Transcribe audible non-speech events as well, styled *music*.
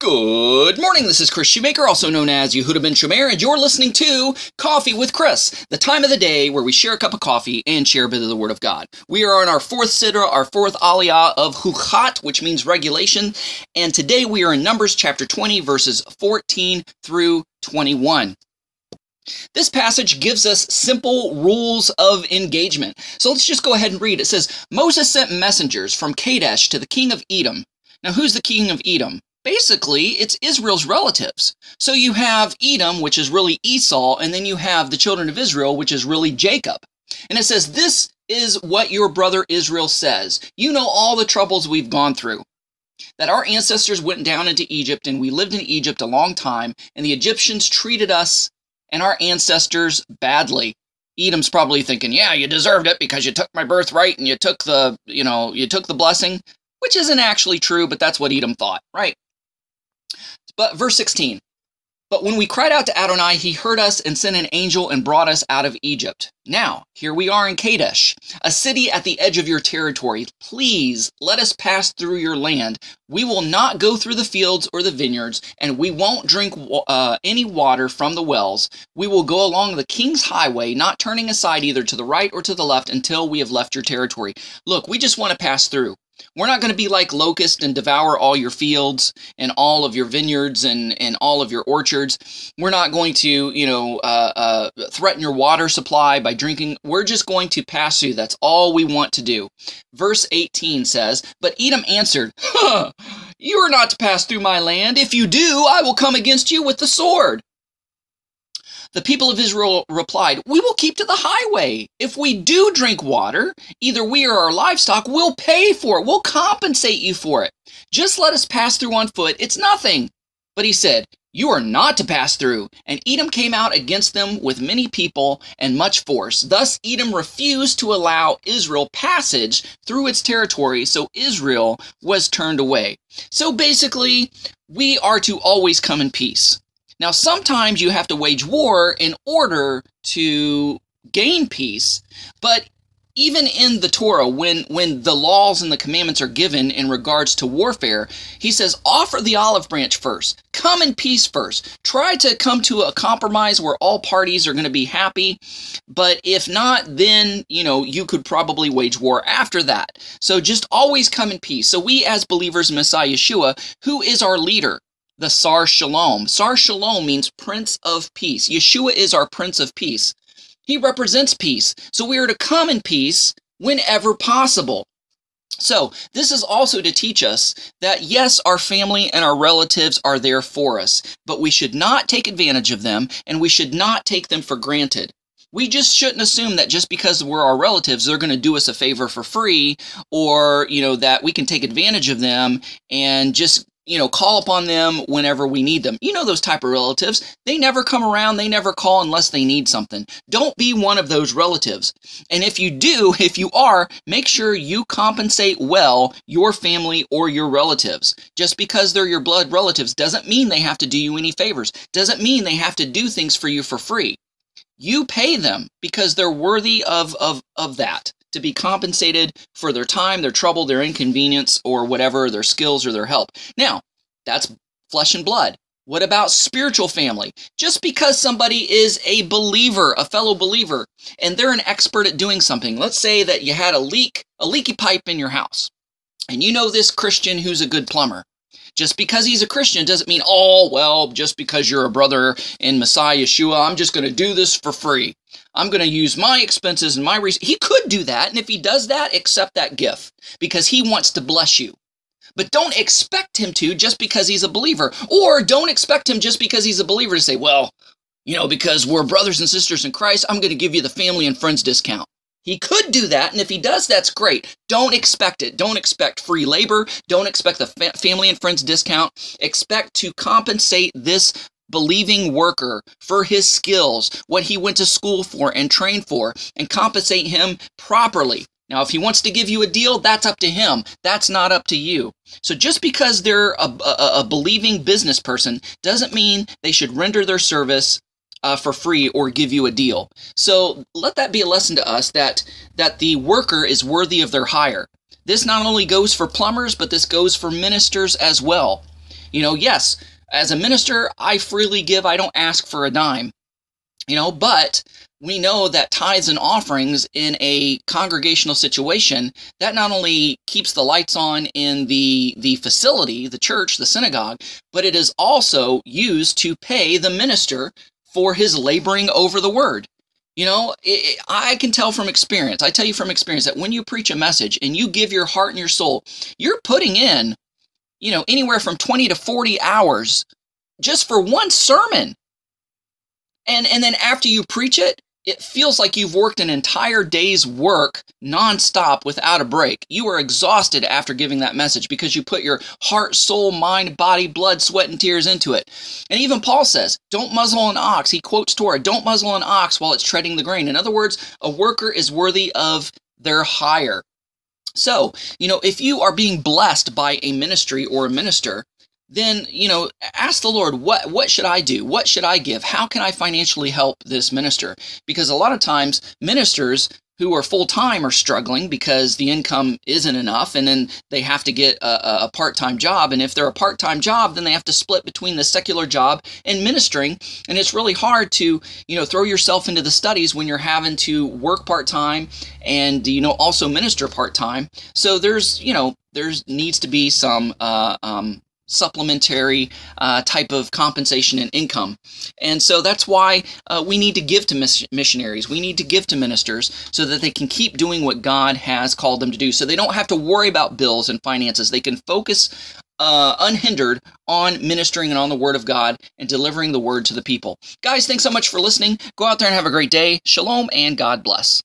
Good morning, this is Kris Shoemaker, also known as Yehudah Ben Shomeyr, and you're listening to Coffee with Kris, the time of the day where we share a cup of coffee and share a bit of the Word of God. We are on our fourth sidra, our fourth aliyah of Chukkat, which means regulation, and today we are in Numbers chapter 20, verses 14 through 21. This passage gives us simple rules of engagement. So let's just go ahead and read. It says, Moses sent messengers from Kadesh to the king of Edom. Now, who's the king of Edom? Basically it's Israel's relatives. So you have Edom, which is really Esau, and then you have the children of Israel, which is really Jacob. And it says, This is what your brother Israel says. You know all the troubles we've gone through. That our ancestors went down into Egypt and we lived in Egypt a long time, and the Egyptians treated us and our ancestors badly. Edom's probably thinking, yeah, you deserved it because you took my birthright and you took the, you know, you took the blessing, which isn't actually true, but that's what Edom thought, right? But verse 16 But when we cried out to Adonai, he heard us and sent an angel and brought us out of Egypt. Now, here we are in Kadesh, a city at the edge of your territory. Please let us pass through your land. We will not go through the fields or the vineyards, and we won't drink uh, any water from the wells. We will go along the king's highway, not turning aside either to the right or to the left until we have left your territory. Look, we just want to pass through. We're not going to be like locust and devour all your fields and all of your vineyards and, and all of your orchards. We're not going to, you know, uh, uh, threaten your water supply by drinking. We're just going to pass through. That's all we want to do. Verse 18 says, But Edom answered, huh, You are not to pass through my land. If you do, I will come against you with the sword. The people of Israel replied, We will keep to the highway. If we do drink water, either we or our livestock will pay for it. We'll compensate you for it. Just let us pass through on foot. It's nothing. But he said, You are not to pass through. And Edom came out against them with many people and much force. Thus, Edom refused to allow Israel passage through its territory, so Israel was turned away. So basically, we are to always come in peace. Now, sometimes you have to wage war in order to gain peace, but even in the Torah, when, when the laws and the commandments are given in regards to warfare, he says, offer the olive branch first. Come in peace first. Try to come to a compromise where all parties are going to be happy. But if not, then, you know, you could probably wage war after that. So just always come in peace. So we as believers in Messiah Yeshua, who is our leader, the Sar Shalom. Sar Shalom means Prince of Peace. Yeshua is our Prince of Peace. He represents peace. So we are to come in peace whenever possible. So, this is also to teach us that yes, our family and our relatives are there for us, but we should not take advantage of them and we should not take them for granted. We just shouldn't assume that just because we're our relatives, they're going to do us a favor for free or, you know, that we can take advantage of them and just you know, call upon them whenever we need them. You know those type of relatives. They never come around, they never call unless they need something. Don't be one of those relatives. And if you do, *laughs* if you are, make sure you compensate well your family or your relatives. Just because they're your blood relatives doesn't mean they have to do you any favors. Doesn't mean they have to do things for you for free. You pay them because they're worthy of of of that to be compensated for their time, their trouble, their inconvenience, or whatever, their skills or their help. Now, that's flesh and blood. What about spiritual family? Just because somebody is a believer, a fellow believer, and they're an expert at doing something. Let's say that you had a leak, a leaky pipe in your house, and you know this Christian who's a good plumber. Just because he's a Christian doesn't mean, oh, well, just because you're a brother in Messiah Yeshua, I'm just going to do this for free. I'm going to use my expenses and my resources. He could do that. And if he does that, accept that gift because he wants to bless you. But don't expect him to just because he's a believer. Or don't expect him just because he's a believer to say, well, you know, because we're brothers and sisters in Christ, I'm going to give you the family and friends discount. He could do that, and if he does, that's great. Don't expect it. Don't expect free labor. Don't expect the fa- family and friends discount. Expect to compensate this believing worker for his skills, what he went to school for and trained for, and compensate him properly. Now, if he wants to give you a deal, that's up to him. That's not up to you. So just because they're a, a, a believing business person doesn't mean they should render their service uh, for free or give you a deal. So let that be a lesson to us that that the worker is worthy of their hire. This not only goes for plumbers, but this goes for ministers as well. You know, yes, as a minister, I freely give, I don't ask for a dime. You know, but we know that tithes and offerings in a congregational situation that not only keeps the lights on in the the facility the church the synagogue but it is also used to pay the minister for his laboring over the word. You know it, i can tell from experience i tell you from experience that when you preach a message and you give your heart and your soul you're putting in you know anywhere from 20 to 40 hours just for one sermon. And and then after you preach it it feels like you've worked an entire day's work nonstop without a break. You are exhausted after giving that message because you put your heart, soul, mind, body, blood, sweat, and tears into it. And even Paul says, don't muzzle an ox. He quotes Torah, don't muzzle an ox while it's treading the grain. In other words, a worker is worthy of their hire. So, you know, if you are being blessed by a ministry or a minister, then you know ask the lord what what should i do what should i give how can i financially help this minister because a lot of times ministers who are full time are struggling because the income isn't enough and then they have to get a, a part time job. And if they're a part time job, then they have to split between the secular job and ministering. And it's really hard to, you know, throw yourself into the studies when you're having to work part time and, you know, also minister part time. So there's, you know, there's needs to be some uh, um, supplementary uh, type of compensation and income. And so that's why uh, we need to give to miss- missionaries. We need to give to ministers so that they can keep doing what God has called them to do. So they don't have to worry about bills and finances. They can focus uh, unhindered on ministering and on the Word of God and delivering the Word to the people. Guys, thanks so much for listening. Go out there and have a great day. Shalom and God bless.